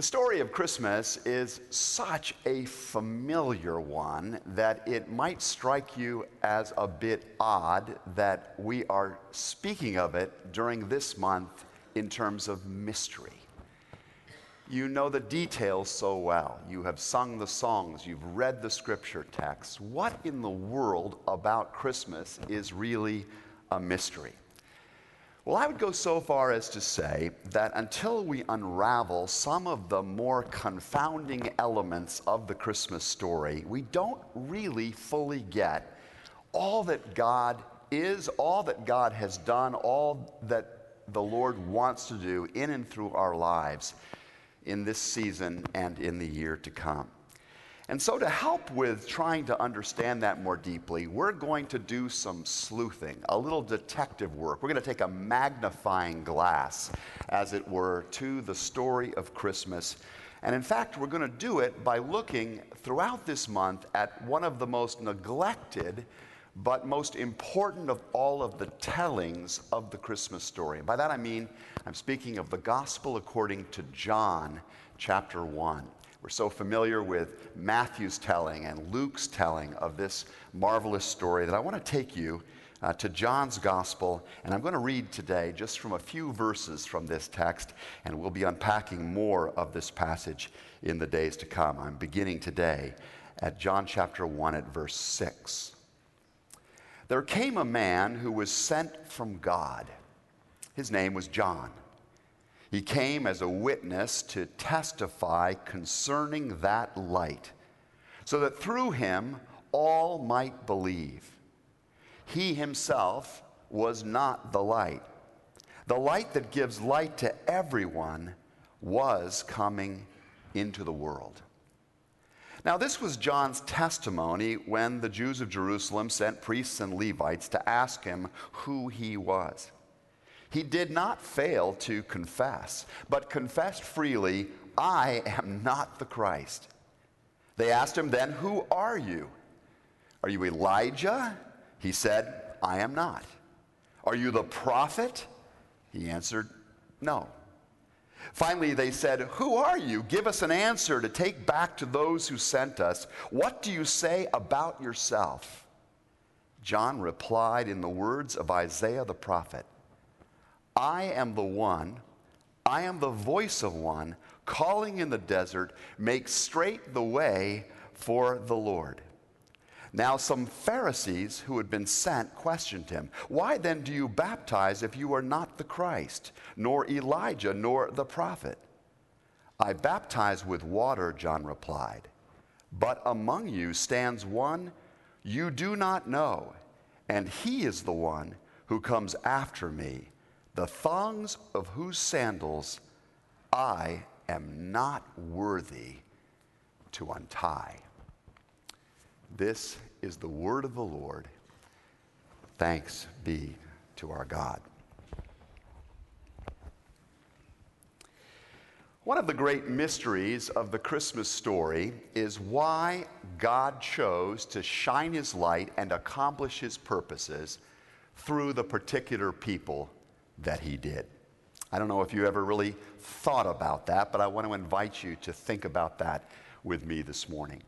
The story of Christmas is such a familiar one that it might strike you as a bit odd that we are speaking of it during this month in terms of mystery. You know the details so well. You have sung the songs, you've read the scripture texts. What in the world about Christmas is really a mystery? Well, I would go so far as to say that until we unravel some of the more confounding elements of the Christmas story, we don't really fully get all that God is, all that God has done, all that the Lord wants to do in and through our lives in this season and in the year to come. And so, to help with trying to understand that more deeply, we're going to do some sleuthing, a little detective work. We're going to take a magnifying glass, as it were, to the story of Christmas. And in fact, we're going to do it by looking throughout this month at one of the most neglected but most important of all of the tellings of the Christmas story. And by that I mean, I'm speaking of the gospel according to John, chapter 1. We're so familiar with Matthew's telling and Luke's telling of this marvelous story that I want to take you uh, to John's gospel. And I'm going to read today just from a few verses from this text, and we'll be unpacking more of this passage in the days to come. I'm beginning today at John chapter 1 at verse 6. There came a man who was sent from God. His name was John. He came as a witness to testify concerning that light, so that through him all might believe. He himself was not the light. The light that gives light to everyone was coming into the world. Now, this was John's testimony when the Jews of Jerusalem sent priests and Levites to ask him who he was. He did not fail to confess, but confessed freely, I am not the Christ. They asked him then, Who are you? Are you Elijah? He said, I am not. Are you the prophet? He answered, No. Finally, they said, Who are you? Give us an answer to take back to those who sent us. What do you say about yourself? John replied in the words of Isaiah the prophet I am the one, I am the voice of one calling in the desert, make straight the way for the Lord. Now, some Pharisees who had been sent questioned him, Why then do you baptize if you are not the Christ, nor Elijah, nor the prophet? I baptize with water, John replied, but among you stands one you do not know, and he is the one who comes after me, the thongs of whose sandals I am not worthy to untie. This is the word of the Lord. Thanks be to our God. One of the great mysteries of the Christmas story is why God chose to shine his light and accomplish his purposes through the particular people that he did. I don't know if you ever really thought about that, but I want to invite you to think about that with me this morning.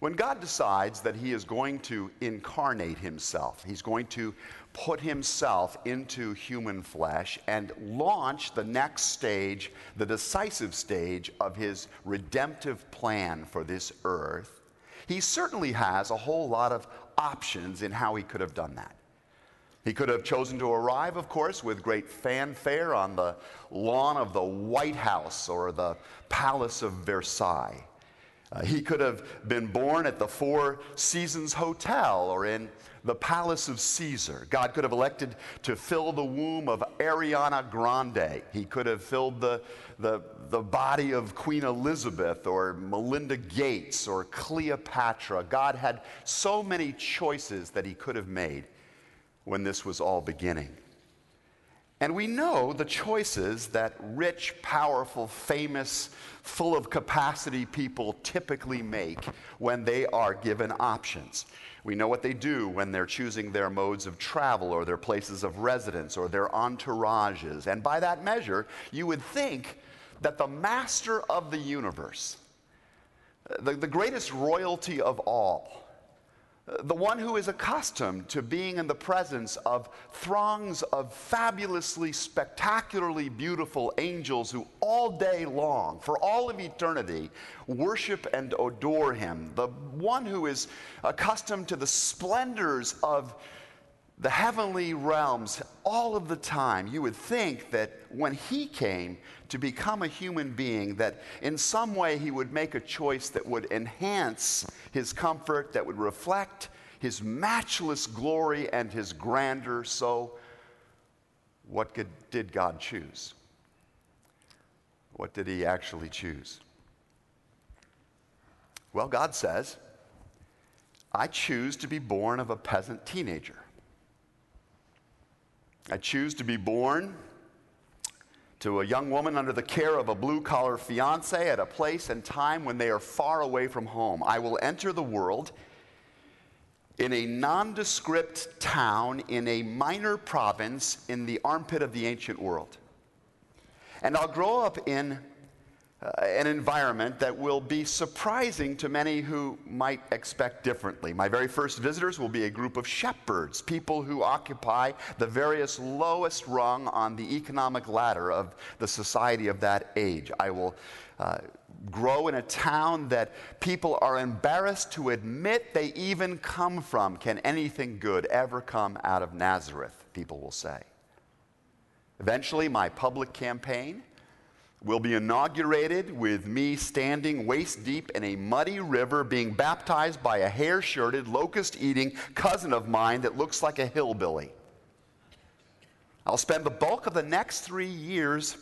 When God decides that He is going to incarnate Himself, He's going to put Himself into human flesh and launch the next stage, the decisive stage of His redemptive plan for this earth, He certainly has a whole lot of options in how He could have done that. He could have chosen to arrive, of course, with great fanfare on the lawn of the White House or the Palace of Versailles. Uh, he could have been born at the Four Seasons Hotel or in the palace of Caesar. God could have elected to fill the womb of Ariana Grande. He could have filled the, the, the body of Queen Elizabeth or Melinda Gates or Cleopatra. God had so many choices that he could have made when this was all beginning. And we know the choices that rich, powerful, famous, full of capacity people typically make when they are given options. We know what they do when they're choosing their modes of travel or their places of residence or their entourages. And by that measure, you would think that the master of the universe, the, the greatest royalty of all, the one who is accustomed to being in the presence of throngs of fabulously, spectacularly beautiful angels who all day long, for all of eternity, worship and adore him, the one who is accustomed to the splendors of the heavenly realms all of the time, you would think that when he came to become a human being, that in some way he would make a choice that would enhance his comfort, that would reflect his matchless glory and his grandeur. So, what did God choose? What did he actually choose? Well, God says, I choose to be born of a peasant teenager. I choose to be born to a young woman under the care of a blue collar fiance at a place and time when they are far away from home. I will enter the world in a nondescript town in a minor province in the armpit of the ancient world. And I'll grow up in uh, an environment that will be surprising to many who might expect differently. My very first visitors will be a group of shepherds, people who occupy the various lowest rung on the economic ladder of the society of that age. I will uh, grow in a town that people are embarrassed to admit they even come from. Can anything good ever come out of Nazareth? People will say. Eventually, my public campaign will be inaugurated with me standing waist deep in a muddy river being baptized by a hair shirted, locust eating cousin of mine that looks like a hillbilly. I'll spend the bulk of the next three years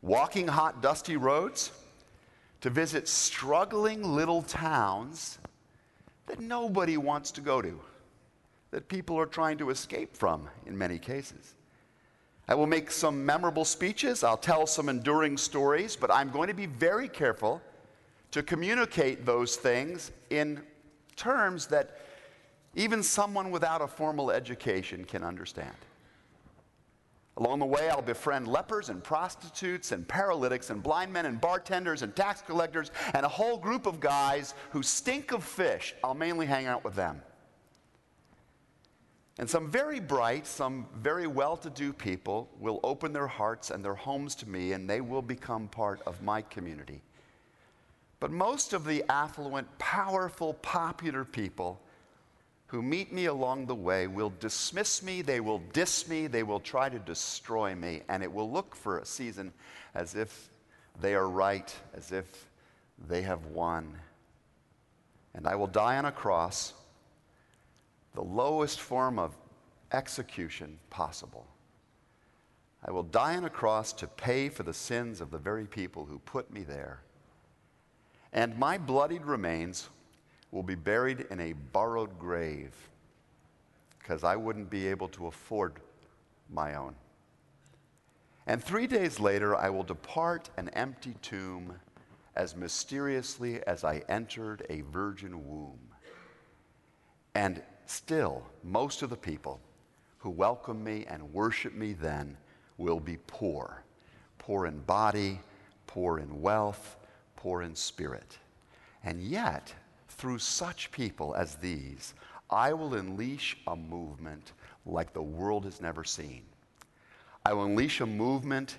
walking hot, dusty roads to visit struggling little towns that nobody wants to go to, that people are trying to escape from in many cases. I will make some memorable speeches, I'll tell some enduring stories, but I'm going to be very careful to communicate those things in terms that even someone without a formal education can understand. Along the way, I'll befriend lepers and prostitutes and paralytics and blind men and bartenders and tax collectors and a whole group of guys who stink of fish. I'll mainly hang out with them. And some very bright, some very well to do people will open their hearts and their homes to me, and they will become part of my community. But most of the affluent, powerful, popular people who meet me along the way will dismiss me, they will diss me, they will try to destroy me, and it will look for a season as if they are right, as if they have won. And I will die on a cross the lowest form of execution possible. I will die on a cross to pay for the sins of the very people who put me there. And my bloodied remains will be buried in a borrowed grave because I wouldn't be able to afford my own. And three days later, I will depart an empty tomb as mysteriously as I entered a virgin womb. And Still, most of the people who welcome me and worship me then will be poor poor in body, poor in wealth, poor in spirit. And yet, through such people as these, I will unleash a movement like the world has never seen. I will unleash a movement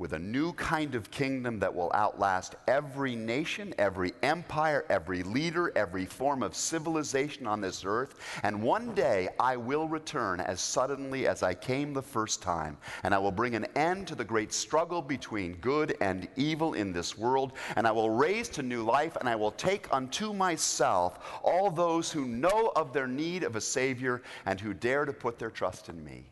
with a new kind of kingdom that will outlast every nation, every empire, every leader, every form of civilization on this earth. And one day I will return as suddenly as I came the first time, and I will bring an end to the great struggle between good and evil in this world, and I will raise to new life, and I will take unto myself all those who know of their need of a Savior and who dare to put their trust in me.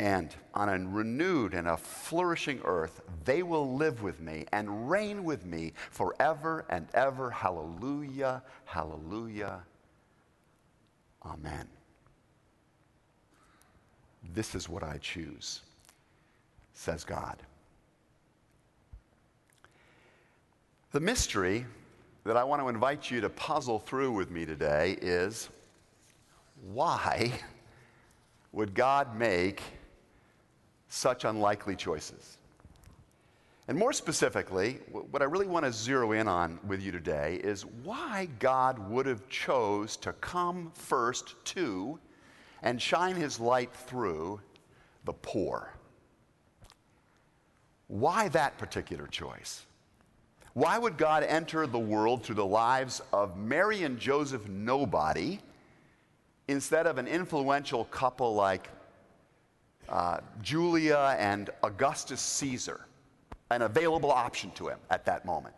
And on a renewed and a flourishing earth, they will live with me and reign with me forever and ever. Hallelujah, hallelujah, amen. This is what I choose, says God. The mystery that I want to invite you to puzzle through with me today is why would God make such unlikely choices. And more specifically, what I really want to zero in on with you today is why God would have chose to come first to and shine his light through the poor. Why that particular choice? Why would God enter the world through the lives of Mary and Joseph Nobody instead of an influential couple like uh, Julia and Augustus Caesar? an available option to him at that moment.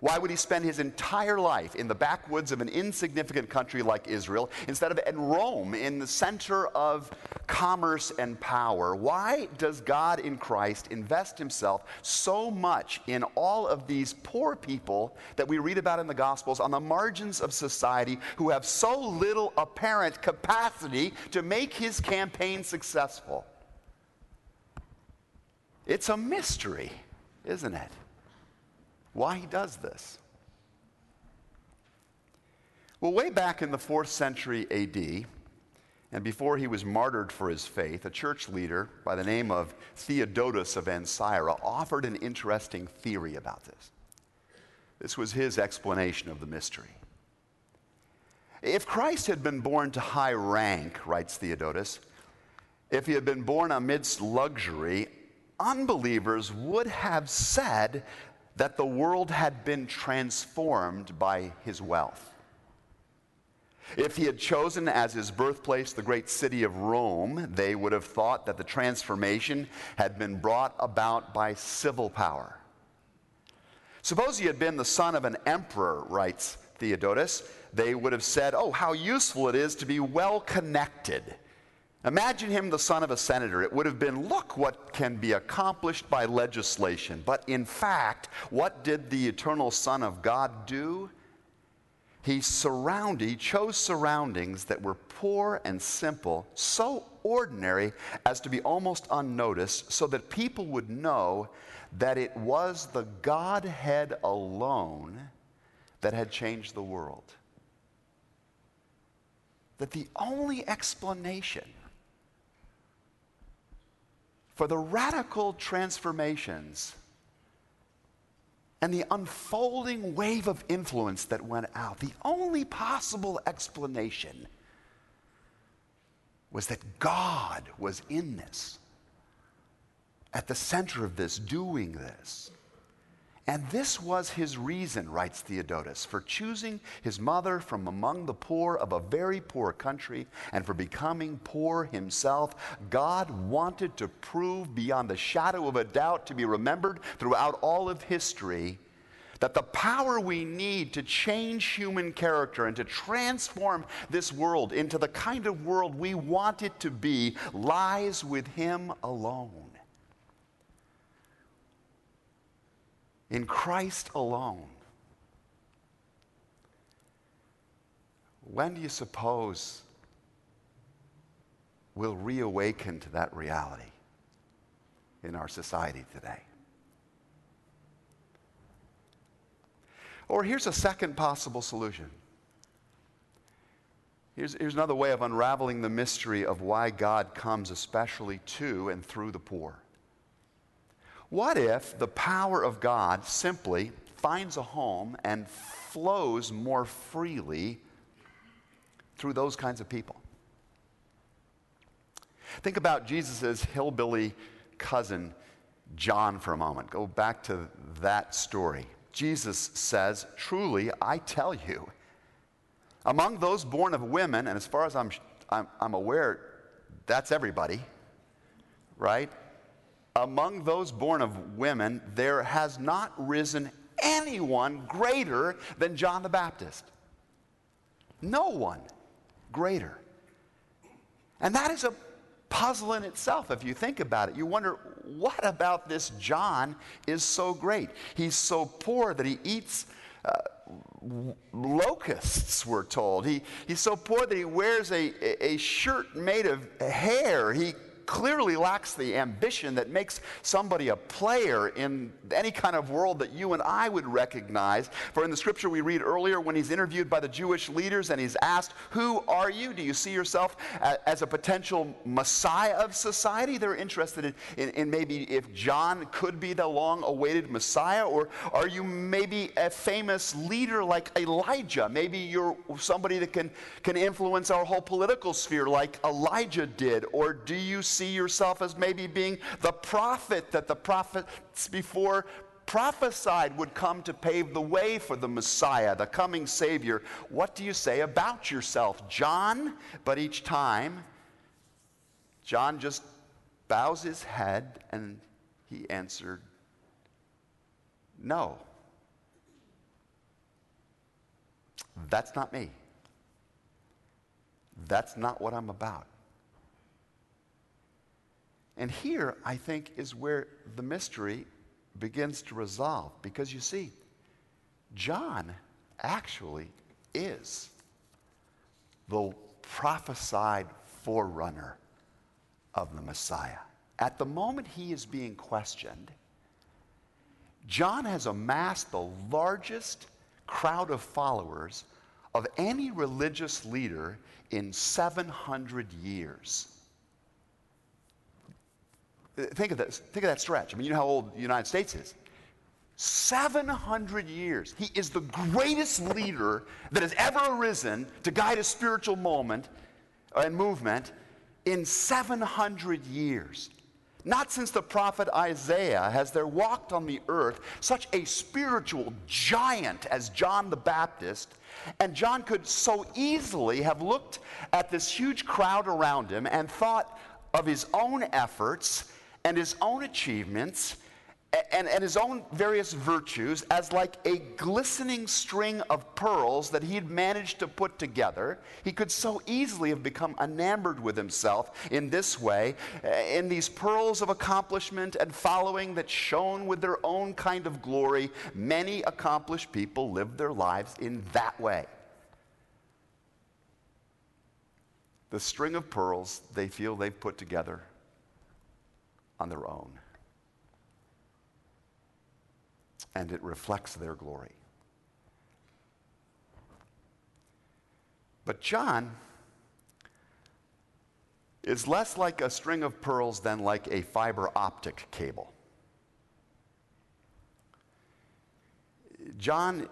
Why would he spend his entire life in the backwoods of an insignificant country like Israel instead of in Rome, in the center of commerce and power? Why does God in Christ invest himself so much in all of these poor people that we read about in the Gospels on the margins of society who have so little apparent capacity to make his campaign successful? It's a mystery, isn't it? Why he does this. Well, way back in the fourth century AD, and before he was martyred for his faith, a church leader by the name of Theodotus of Ancyra offered an interesting theory about this. This was his explanation of the mystery. If Christ had been born to high rank, writes Theodotus, if he had been born amidst luxury, unbelievers would have said that the world had been transformed by his wealth. If he had chosen as his birthplace the great city of Rome, they would have thought that the transformation had been brought about by civil power. Suppose he had been the son of an emperor, writes Theodotus, they would have said, Oh, how useful it is to be well connected Imagine him the son of a senator. It would have been, look what can be accomplished by legislation. But in fact, what did the eternal Son of God do? He surrounded, he chose surroundings that were poor and simple, so ordinary as to be almost unnoticed, so that people would know that it was the Godhead alone that had changed the world. That the only explanation for the radical transformations and the unfolding wave of influence that went out, the only possible explanation was that God was in this, at the center of this, doing this. And this was his reason, writes Theodotus, for choosing his mother from among the poor of a very poor country and for becoming poor himself. God wanted to prove beyond the shadow of a doubt to be remembered throughout all of history that the power we need to change human character and to transform this world into the kind of world we want it to be lies with him alone. In Christ alone. When do you suppose we'll reawaken to that reality in our society today? Or here's a second possible solution. Here's, here's another way of unraveling the mystery of why God comes especially to and through the poor. What if the power of God simply finds a home and flows more freely through those kinds of people? Think about Jesus' hillbilly cousin, John, for a moment. Go back to that story. Jesus says, Truly, I tell you, among those born of women, and as far as I'm, I'm, I'm aware, that's everybody, right? Among those born of women, there has not risen anyone greater than John the Baptist. No one greater. And that is a puzzle in itself if you think about it. You wonder, what about this John is so great? He's so poor that he eats. Uh, locusts, we're told. He, he's so poor that he wears a, a shirt made of hair. He clearly lacks the ambition that makes somebody a player in any kind of world that you and I would recognize. For in the scripture we read earlier, when he's interviewed by the Jewish leaders and he's asked, Who are you? Do you see yourself as a potential Messiah of society? They're interested in, in, in maybe if John could be the long awaited Messiah, or are you maybe a famous leader like Elijah? Maybe you're somebody that can, can influence our whole political sphere like Elijah did? Or do you see yourself as maybe being the prophet that the prophets before prophesied would come to pave the way for the Messiah, the coming Savior? What do you say about yourself, John? But each time, John just bows his head and he answered, No. That's not me. That's not what I'm about. And here, I think, is where the mystery begins to resolve. Because you see, John actually is the prophesied forerunner of the Messiah. At the moment he is being questioned, John has amassed the largest crowd of followers of any religious leader in 700 years. Think of, this, think of that stretch. I mean, you know how old the United States is. 700 years. He is the greatest leader that has ever arisen to guide a spiritual moment and movement in 700 years. Not since the prophet Isaiah has there walked on the earth such a spiritual giant as John the Baptist. And John could so easily have looked at this huge crowd around him and thought of his own efforts and his own achievements and, and his own various virtues as like a glistening string of pearls that he'd managed to put together. He could so easily have become enamored with himself in this way, eh, in these pearls of accomplishment and following that shone with their own kind of glory. Many accomplished people live their lives in that way. The string of pearls they feel they've put together on their own. And it reflects their glory. But John is less like a string of pearls than like a fiber optic cable. John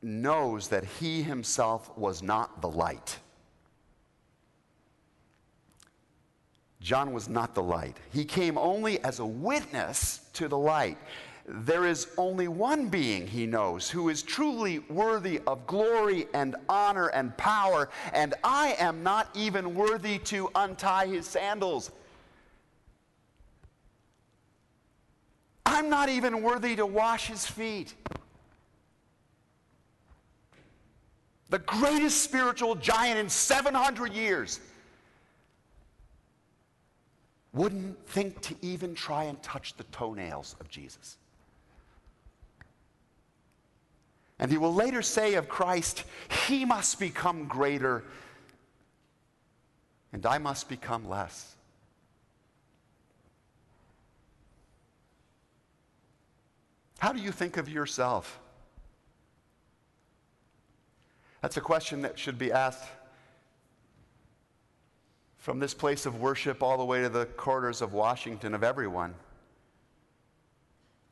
knows that he himself was not the light. John was not the light. He came only as a witness to the light. There is only one being he knows who is truly worthy of glory and honor and power, and I am not even worthy to untie his sandals. I'm not even worthy to wash his feet. The greatest spiritual giant in 700 years wouldn't think to even try and touch the toenails of Jesus. And he will later say of Christ, He must become greater, and I must become less. How do you think of yourself? That's a question that should be asked from this place of worship all the way to the corridors of Washington of everyone.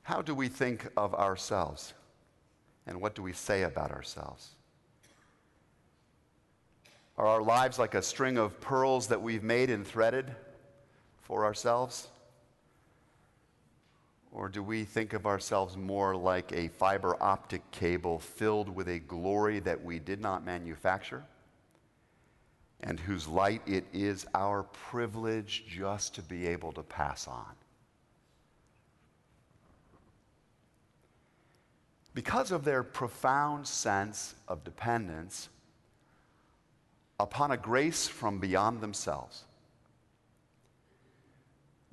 How do we think of ourselves? And what do we say about ourselves? Are our lives like a string of pearls that we've made and threaded for ourselves? Or do we think of ourselves more like a fiber optic cable filled with a glory that we did not manufacture? And whose light it is our privilege just to be able to pass on. Because of their profound sense of dependence upon a grace from beyond themselves,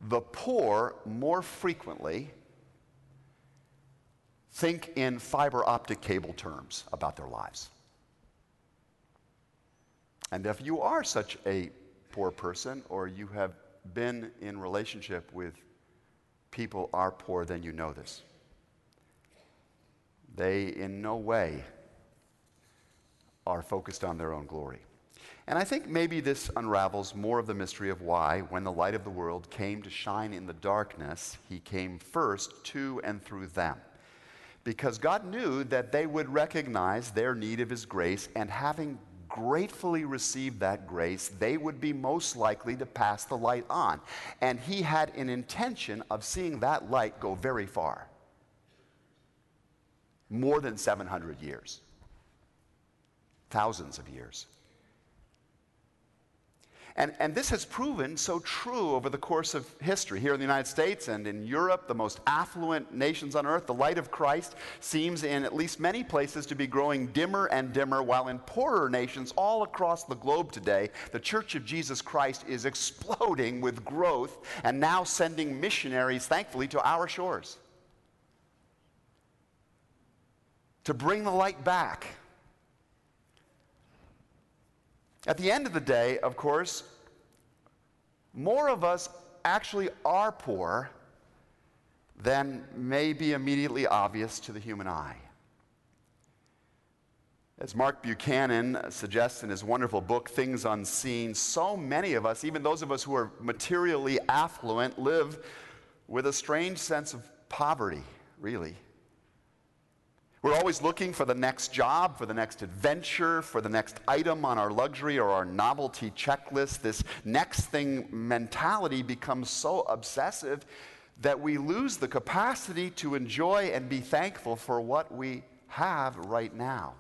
the poor more frequently think in fiber optic cable terms about their lives. And if you are such a poor person, or you have been in relationship with people are poor, then you know this. They in no way are focused on their own glory. And I think maybe this unravels more of the mystery of why, when the light of the world came to shine in the darkness, he came first to and through them. Because God knew that they would recognize their need of his grace, and having gratefully received that grace, they would be most likely to pass the light on. And he had an intention of seeing that light go very far more than 700 years, thousands of years. And, and this has proven so true over the course of history. Here in the United States and in Europe, the most affluent nations on earth, the light of Christ seems in at least many places to be growing dimmer and dimmer, while in poorer nations all across the globe today, the Church of Jesus Christ is exploding with growth and now sending missionaries, thankfully, to our shores to bring the light back. At the end of the day, of course, more of us actually are poor than may be immediately obvious to the human eye. As Mark Buchanan suggests in his wonderful book, Things Unseen, so many of us, even those of us who are materially affluent, live with a strange sense of poverty, really. We're always looking for the next job, for the next adventure, for the next item on our luxury or our novelty checklist. This next thing mentality becomes so obsessive that we lose the capacity to enjoy and be thankful for what we have right now.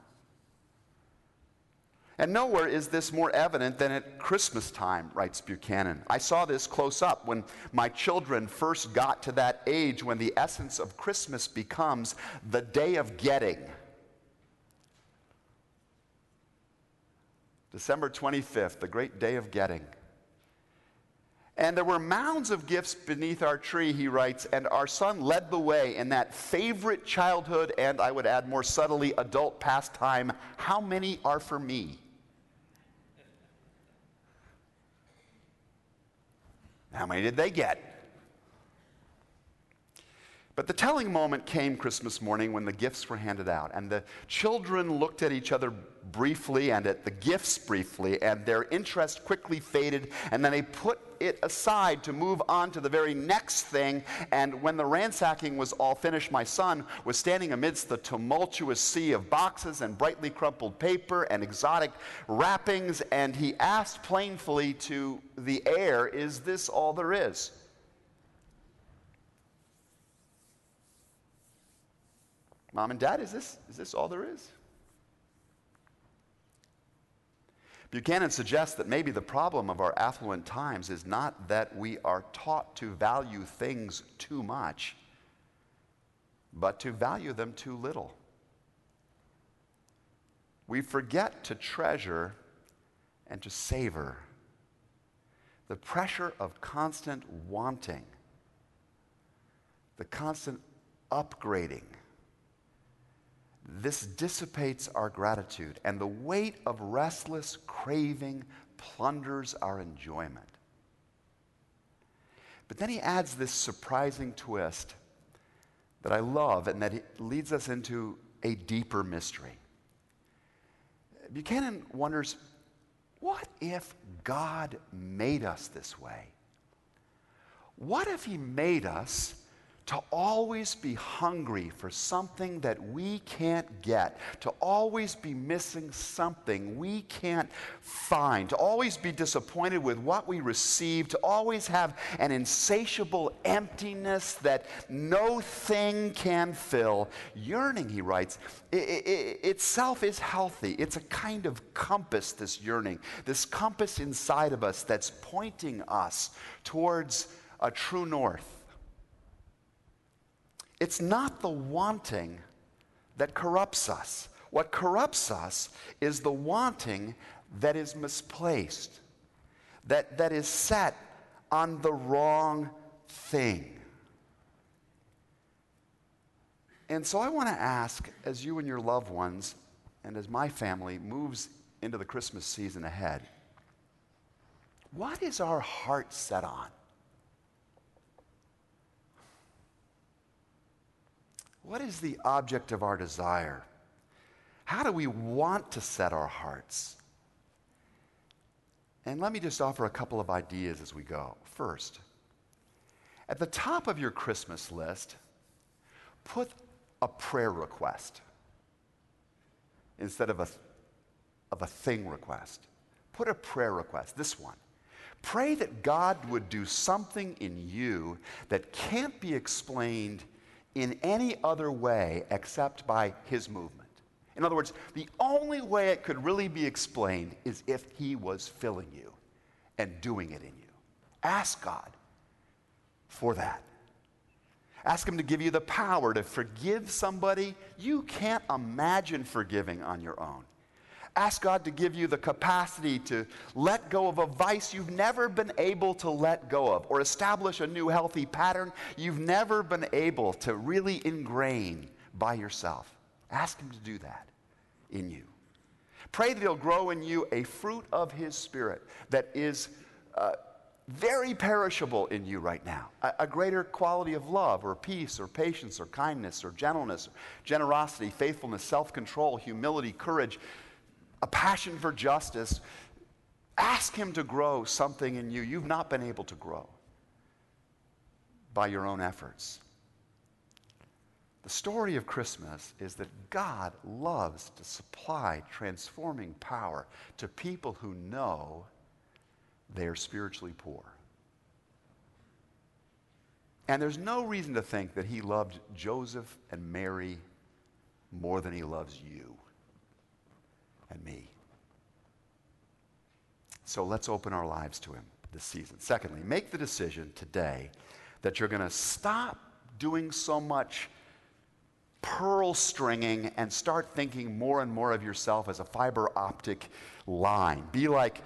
And nowhere is this more evident than at Christmas time, writes Buchanan. I saw this close up when my children first got to that age when the essence of Christmas becomes the day of getting. December 25th, the great day of getting. And there were mounds of gifts beneath our tree, he writes, and our son led the way in that favorite childhood and, I would add more subtly, adult pastime how many are for me? How many did they get? But the telling moment came Christmas morning when the gifts were handed out, and the children looked at each other briefly and at the gifts briefly, and their interest quickly faded, and then they put it aside to move on to the very next thing. And when the ransacking was all finished, my son was standing amidst the tumultuous sea of boxes and brightly crumpled paper and exotic wrappings, and he asked plainly to the air, Is this all there is? Mom and Dad, is this, is this all there is? Buchanan suggests that maybe the problem of our affluent times is not that we are taught to value things too much, but to value them too little. We forget to treasure and to savor. The pressure of constant wanting, the constant upgrading, this dissipates our gratitude, and the weight of restless craving plunders our enjoyment. But then he adds this surprising twist that I love and that leads us into a deeper mystery. Buchanan wonders what if God made us this way? What if he made us to always be hungry for something that we can't get, to always be missing something we can't find, to always be disappointed with what we receive, to always have an insatiable emptiness that no thing can fill. Yearning, he writes, it, it, itself is healthy. It's a kind of compass, this yearning, this compass inside of us that's pointing us towards a true north it's not the wanting that corrupts us. What corrupts us is the wanting that is misplaced, that, that is set on the wrong thing. And so I want to ask, as you and your loved ones, and as my family moves into the Christmas season ahead, What is our heart set on? What is the object of our desire? How do we want to set our hearts? And let me just offer a couple of ideas as we go. First, at the top of your Christmas list, put a prayer request instead of a, of a thing request. Put a prayer request, this one. Pray that God would do something in you that can't be explained in any other way except by his movement. In other words, the only way it could really be explained is if he was filling you and doing it in you. Ask God for that. Ask Him to give you the power to forgive somebody you can't imagine forgiving on your own. Ask God to give you the capacity to let go of a vice you've never been able to let go of, or establish a new healthy pattern you've never been able to really ingrain by yourself. Ask Him to do that in you. Pray that He'll grow in you a fruit of His Spirit that is uh, very perishable in you right now. A, a, greater quality of love or peace or patience or kindness or gentleness, generosity, faithfulness, self control, humility, courage a passion for justice, ask Him to grow something in you you've not been able to grow by your own efforts. The story of Christmas is that God loves to supply transforming power to people who know they are spiritually poor. And there's no reason to think that he loved Joseph and Mary more than he loves you and me. So let's open our lives to Him this season. Secondly, make the decision today that you're going to stop doing so much pearl stringing and start thinking more and more of yourself as a fiber optic line. Be like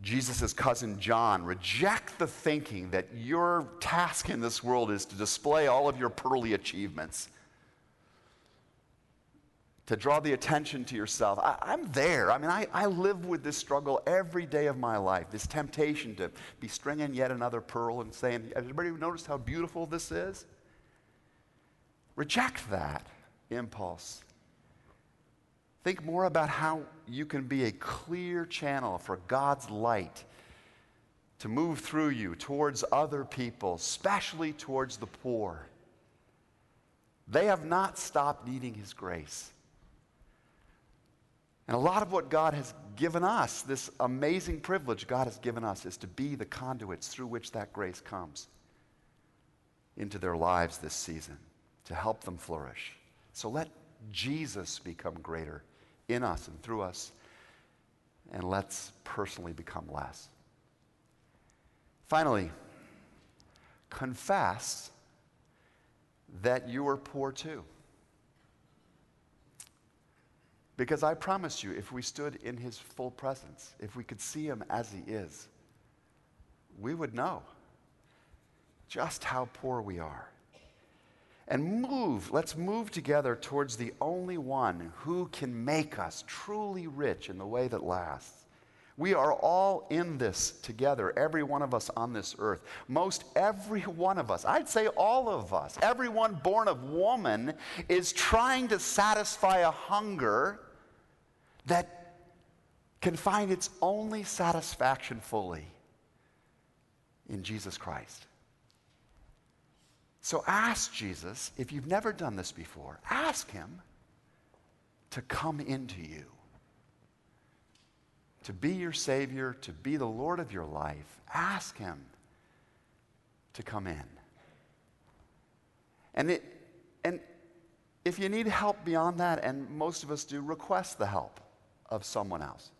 Jesus' cousin John. Reject the thinking that your task in this world is to display all of your pearly achievements to draw the attention to yourself. I, am there. I mean, I, I live with this struggle every day of my life, this temptation to be stringing yet another pearl and saying, Has anybody noticed how beautiful this is? Reject that impulse. Think more about how you can be a clear channel for God's light to move through you towards other people, especially towards the poor. They have not stopped needing His grace. And a lot of what God has given us, this amazing privilege God has given us, is to be the conduits through which that grace comes into their lives this season to help them flourish. So let Jesus become greater in us and through us, and let's personally become less. Finally, confess that you are poor too. Because I promise you, if we stood in his full presence, if we could see him as he is, we would know just how poor we are. And move, let's move together towards the only one who can make us truly rich in the way that lasts. We are all in this together, every one of us on this earth. Most every one of us, I'd say all of us, everyone born of woman, is trying to satisfy a hunger that can find its only satisfaction fully in Jesus Christ. So ask Jesus, if you've never done this before, ask him to come into you, to be your Savior, to be the Lord of your life. Ask him to come in. And, it, and if you need help beyond that, and most of us do, request the help of someone else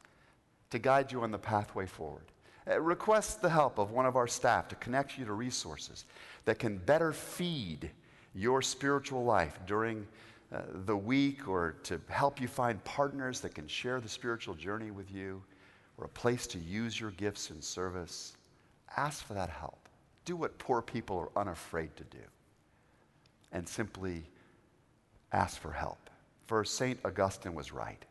to guide you on the pathway forward. Uh, request the help of one of our staff to connect you to resources that can better feed your spiritual life during uh, the week or to help you find partners that can share the spiritual journey with you or a place to use your gifts in service. Ask for that help. Do what poor people are unafraid to do and simply ask for help. For St. Augustine was right.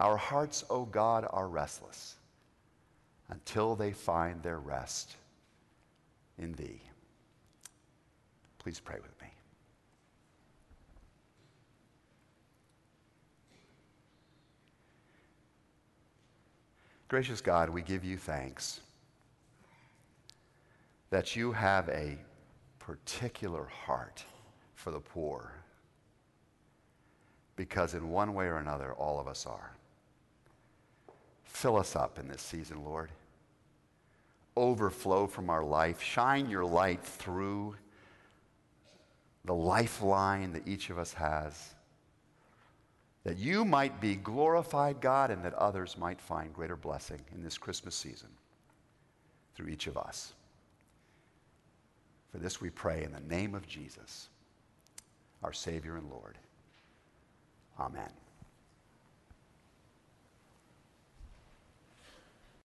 Our hearts, O God, are restless until they find their rest in Thee. Please pray with me. Gracious God, we give you thanks that you have a particular heart for the poor because, in one way or another, all of us are. Fill us up in this season, Lord. Overflow from our life. Shine your light through the lifeline that each of us has that you might be glorified, God, and that others might find greater blessing in this Christmas season through each of us. For this we pray in the name of Jesus, our Savior and Lord. Amen.